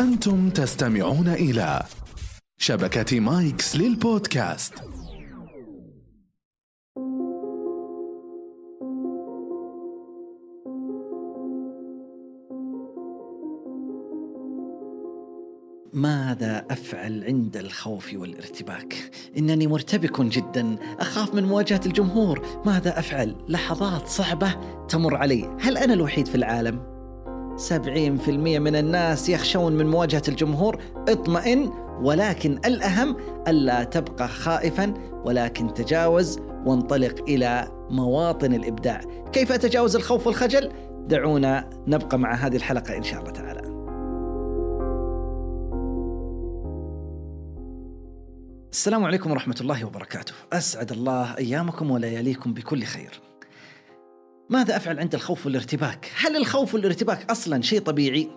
أنتم تستمعون إلى شبكة مايكس للبودكاست ماذا أفعل عند الخوف والارتباك؟ إنني مرتبك جدا، أخاف من مواجهة الجمهور، ماذا أفعل؟ لحظات صعبة تمر علي، هل أنا الوحيد في العالم؟ 70% من الناس يخشون من مواجهة الجمهور، اطمئن ولكن الأهم ألا تبقى خائفا ولكن تجاوز وانطلق إلى مواطن الإبداع. كيف اتجاوز الخوف والخجل؟ دعونا نبقى مع هذه الحلقة إن شاء الله تعالى. السلام عليكم ورحمة الله وبركاته أسعد الله أيامكم ولياليكم بكل خير ماذا أفعل عند الخوف والارتباك؟ هل الخوف والارتباك أصلا شيء طبيعي؟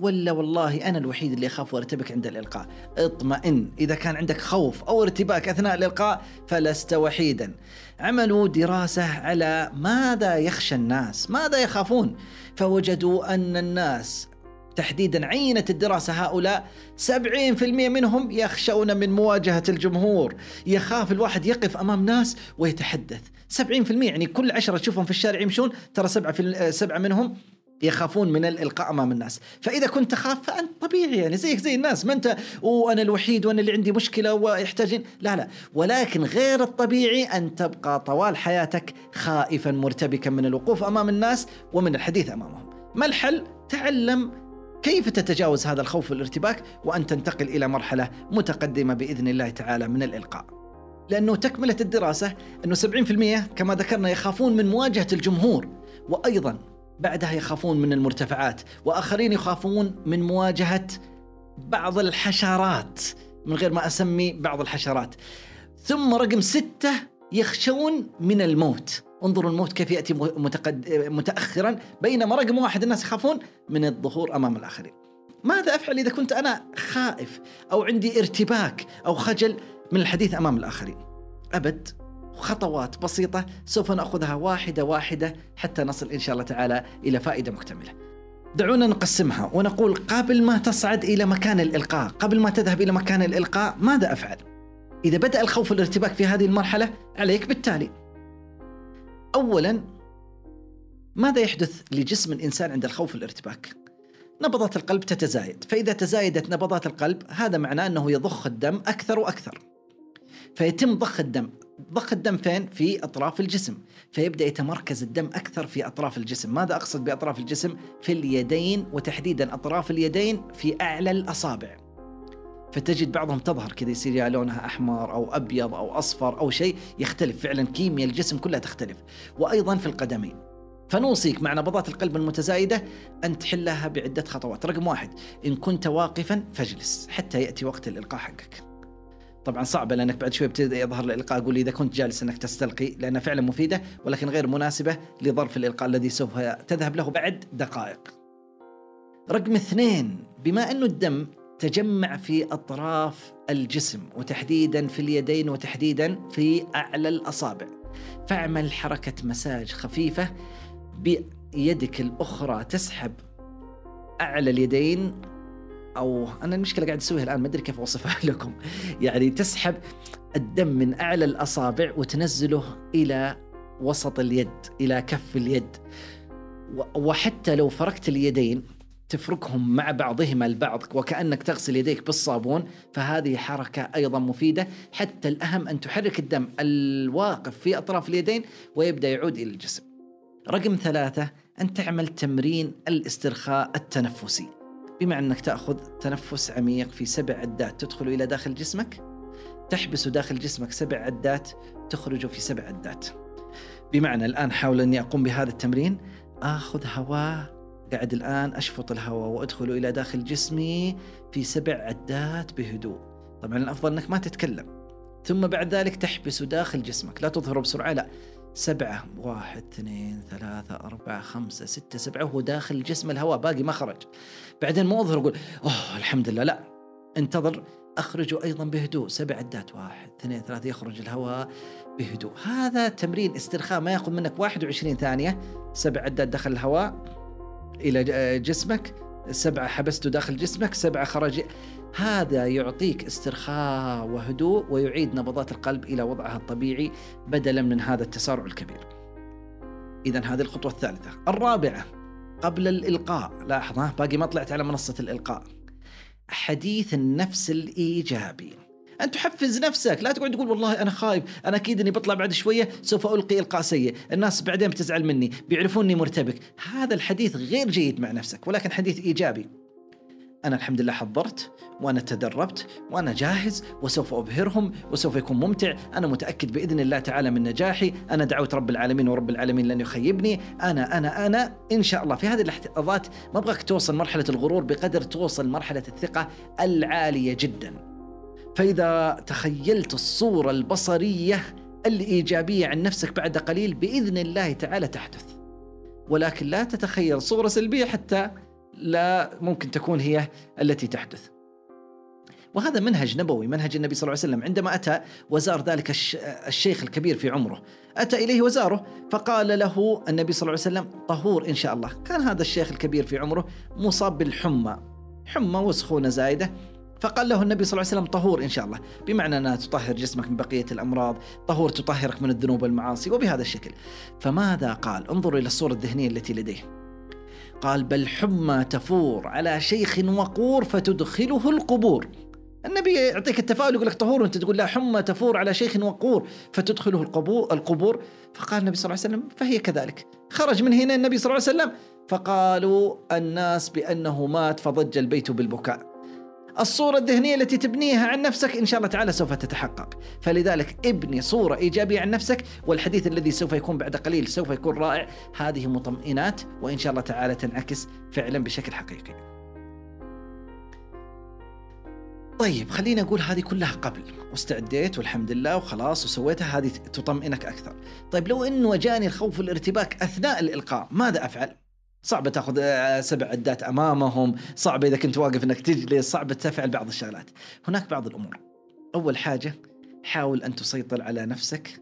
ولا والله أنا الوحيد اللي أخاف وأرتبك عند الإلقاء. اطمئن. إذا كان عندك خوف أو ارتباك أثناء الإلقاء فلست وحيدا. عملوا دراسة على ماذا يخشى الناس ماذا يخافون. فوجدوا أن الناس تحديدا عينت الدراسة هؤلاء 70% منهم يخشون من مواجهة الجمهور. يخاف الواحد يقف أمام ناس ويتحدث. 70% يعني كل عشرة تشوفهم في الشارع يمشون ترى سبعة, في سبعة منهم يخافون من الإلقاء أمام الناس، فإذا كنت تخاف فأنت طبيعي يعني زيك زي الناس. ما أنت وأنا الوحيد وأنا اللي عندي مشكلة ويحتاجين، لا لا، ولكن غير الطبيعي أن تبقى طوال حياتك خائفا مرتبكا من الوقوف أمام الناس ومن الحديث أمامهم. ما الحل؟ تعلم كيف تتجاوز هذا الخوف والارتباك وأن تنتقل إلى مرحلة متقدمة بإذن الله تعالى من الإلقاء. لأنه تكملة الدراسة أنه 70% كما ذكرنا يخافون من مواجهة الجمهور وأيضا بعدها يخافون من المرتفعات وآخرين يخافون من مواجهة بعض الحشرات من غير ما أسمي بعض الحشرات. ثم رقم ستة يخشون من الموت. انظروا الموت كيف يأتي متقد... متاخرا بينما رقم واحد الناس يخافون من الظهور أمام الآخرين. ماذا أفعل إذا كنت أنا خائف أو عندي ارتباك أو خجل؟ من الحديث أمام الآخرين؟ أبد خطوات بسيطة سوف نأخذها واحدة واحدة حتى نصل إن شاء الله تعالى إلى فائدة مكتملة. دعونا نقسمها ونقول قبل ما تصعد إلى مكان الإلقاء، قبل ما تذهب إلى مكان الإلقاء ماذا أفعل؟ إذا بدأ الخوف والارتباك في هذه المرحلة عليك بالتالي اولا ماذا يحدث لجسم الإنسان عند الخوف والارتباك؟ نبضات القلب تتزايد، فإذا تزايدت نبضات القلب هذا معناه أنه يضخ الدم أكثر وأكثر. فيتم ضخ الدم، ضخ الدم فين؟ في أطراف الجسم، فيبدأ يتمركز الدم أكثر في أطراف الجسم، ماذا أقصد بأطراف الجسم؟ في اليدين وتحديدا أطراف اليدين في أعلى الأصابع. فتجد بعضهم تظهر كذا يصير لونها أحمر أو أبيض أو أصفر أو شيء يختلف. فعلا كيمياء الجسم كلها تختلف. وأيضا في القدمين. فنوصيك مع نبضات القلب المتزايدة أن تحلها بعدة خطوات. رقم واحد إن كنت واقفا فاجلس حتى يأتي وقت الإلقاء حقك. طبعا صعبة لأنك بعد شوي بتبدأ يظهر الإلقاء أقول إذا كنت جالس إنك تستلقي لأنها فعلا مفيدة ولكن غير مناسبة لظرف الإلقاء الذي سوف تذهب له بعد دقائق. رقم اثنين بما انه الدم تجمع في أطراف الجسم وتحديدا في اليدين وتحديدا في أعلى الأصابع. فاعمل حركة مساج خفيفة بيدك الأخرى تسحب أعلى اليدين أو أنا المشكلة قاعد أسويها الآن ما أدري كيف أوصفها لكم. يعني تسحب الدم من أعلى الأصابع وتنزله إلى وسط اليد إلى كف اليد. وحتى لو فركت اليدين تفركهم مع بعضهما البعض وكأنك تغسل يديك بالصابون فهذه حركة أيضا مفيدة حتى الأهم أن تحرك الدم الواقف في أطراف اليدين ويبدأ يعود إلى الجسم رقم ثلاثة أن تعمل تمرين الاسترخاء التنفسي بمعنى أنك تأخذ تنفس عميق في سبع عدات تدخل إلى داخل جسمك تحبس داخل جسمك سبع عدات تخرج في سبع عدات. بمعنى الآن حاول أني أقوم بهذا التمرين. آخذ هواء قاعد الآن أشفط الهواء وأدخل إلى داخل جسمي في سبع عدات بهدوء. طبعا الأفضل أنك ما تتكلم. ثم بعد ذلك تحبس داخل جسمك. لا تظهره بسرعة لا. سبعة واحد اثنين ثلاثة أربعة خمسة ستة سبعة وهو داخل الجسم الهواء باقي ما خرج. بعدين مو أظهر أقول أوه الحمد لله. لا انتظر أخرجه أيضا بهدوء. سبع عدات واحد اثنين ثلاثة يخرج الهواء بهدوء. هذا تمرين استرخاء ما يأخذ منك 21 ثانية. سبع عدات دخل الهواء إلى جسمك. سبعة حبسته داخل جسمك سبعة خرج. هذا يعطيك استرخاء وهدوء ويعيد نبضات القلب إلى وضعها الطبيعي بدلا من هذا التسارع الكبير. إذا هذه الخطوة الثالثة. الرابعة قبل الإلقاء. لاحظ باقي ما طلعت على منصة الإلقاء. حديث النفس الإيجابي. أن تحفز نفسك. لا تقعد تقول والله أنا خايف أنا أكيد أني بطلع بعد شوية سوف ألقي إلقاء سيء. الناس بعدين بتزعل مني بيعرفوني مرتبك. هذا الحديث غير جيد مع نفسك ولكن حديث إيجابي. أنا الحمد لله حضرت وأنا تدربت وأنا جاهز وسوف أبهرهم وسوف يكون ممتع. أنا متأكد بإذن الله تعالى من نجاحي. أنا دعوت رب العالمين ورب العالمين لن يخيبني. أنا أنا أنا إن شاء الله. في هذه اللحظات ما أبغاك توصل مرحلة الغرور بقدر توصل مرحلة الثقة العالية جدا. فإذا تخيلت الصورة البصرية الإيجابية عن نفسك بعد قليل بإذن الله تعالى تحدث. ولكن لا تتخيل صورة سلبية حتى لا ممكن تكون هي التي تحدث. وهذا منهج نبوي منهج النبي صلى الله عليه وسلم. عندما أتى وزار ذلك الشيخ الكبير في عمره أتى إليه وزاره فقال له النبي صلى الله عليه وسلم طهور إن شاء الله. كان هذا الشيخ الكبير في عمره مصاب بالحمى حمى وسخونة زايدة. فقال له النبي صلى الله عليه وسلم طهور إن شاء الله. بمعنى أنها تطهر جسمك من بقية الأمراض طهور تطهرك من الذنوب والمعاصي وبهذا الشكل. فماذا قال؟ انظروا إلى الصورة الذهنية التي لديه. قال بل حمى تفور على شيخ وقور فتدخله القبور. النبي يعطيك التفاؤل يقول لك طهور وأنت تقول لا حمى تفور على شيخ وقور فتدخله القبور القبور. فقال النبي صلى الله عليه وسلم فهي كذلك. خرج من هنا النبي صلى الله عليه وسلم. فقالوا الناس بأنه مات فضج البيت بالبكاء. الصورة الذهنية التي تبنيها عن نفسك إن شاء الله تعالى سوف تتحقق. فلذلك ابني صورة إيجابية عن نفسك والحديث الذي سوف يكون بعد قليل سوف يكون رائع. هذه مطمئنات وإن شاء الله تعالى تنعكس فعلا بشكل حقيقي. طيب خليني أقول هذه كلها قبل. واستعديت والحمد لله وخلاص وسويتها هذه تطمئنك أكثر. طيب لو أنه جاني الخوف والارتباك أثناء الإلقاء ماذا أفعل؟ صعب تاخذ آه، سبع عدات أمامهم، صعب إذا كنت واقف إنك تجلس، صعب تفعل بعض الشغلات. هناك بعض الأمور. أول حاجة حاول أن تسيطر على نفسك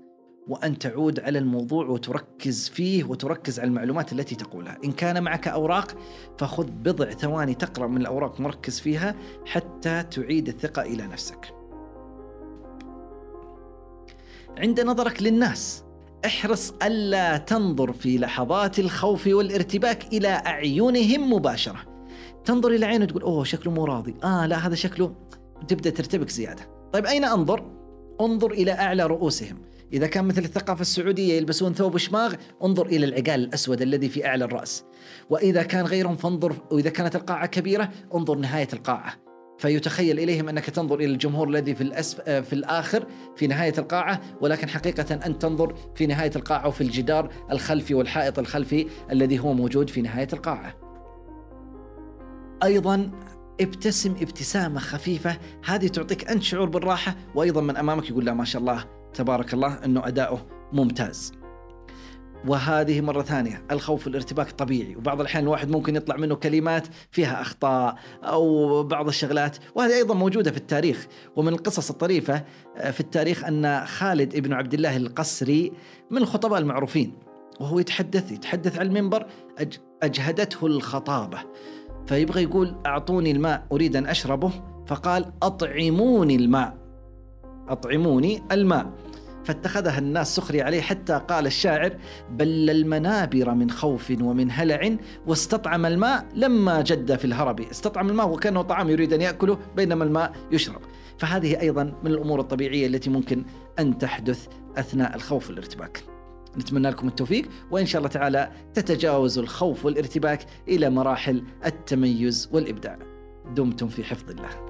وأن تعود على الموضوع وتركز فيه وتركز على المعلومات التي تقولها، إن كان معك أوراق فخذ بضع ثواني تقرأ من الأوراق مركز فيها حتى تعيد الثقة إلى نفسك. عند نظرك للناس احرص ألا تنظر في لحظات الخوف والارتباك إلى أعينهم مباشرة. تنظر إلى عينه تقول أوه شكله مو راضي. آه لا هذا شكله. تبدأ ترتبك زيادة. طيب أين أنظر؟ انظر إلى أعلى رؤوسهم. إذا كان مثل الثقافة السعودية يلبسون ثوب شماغ انظر إلى العقال الأسود الذي في أعلى الرأس. وإذا كان غيرهم فانظر وإذا كانت القاعة كبيرة انظر نهاية القاعة. فيتخيل إليهم أنك تنظر إلى الجمهور الذي في الأسف آه، في الآخر في نهاية القاعة ولكن حقيقة انت تنظر في نهاية القاعة وفي الجدار الخلفي والحائط الخلفي الذي هو موجود في نهاية القاعة. أيضا ابتسم ابتسامة خفيفة هذه تعطيك أنت شعور بالراحة وأيضا من أمامك يقول لا ما شاء الله تبارك الله إنه أداؤه ممتاز. وهذه مرة ثانية الخوف والارتباك طبيعي وبعض الأحيان الواحد ممكن يطلع منه كلمات فيها أخطاء أو بعض الشغلات وهذه أيضا موجودة في التاريخ ومن القصص الطريفة آه، في التاريخ أن خالد ابن عبد الله القسري من الخطباء المعروفين وهو يتحدث يتحدث على المنبر أجهدته الخطابة فيبغى يقول أعطوني الماء أريد أن أشربه. فقال أطعموني الماء. أطعموني الماء. فاتخذها الناس سخرية عليه حتى قال الشاعر بل المنابر من خوف ومن هلع واستطعم الماء لما جد في الهرب. استطعم الماء وكأنه طعام يريد أن يأكله بينما الماء يشرب. فهذه أيضا من الأمور الطبيعية التي ممكن أن تحدث أثناء الخوف والارتباك. نتمنى لكم التوفيق وإن شاء الله تعالى تتجاوزوا الخوف والارتباك إلى مراحل التميز والإبداع. دمتم في حفظ الله.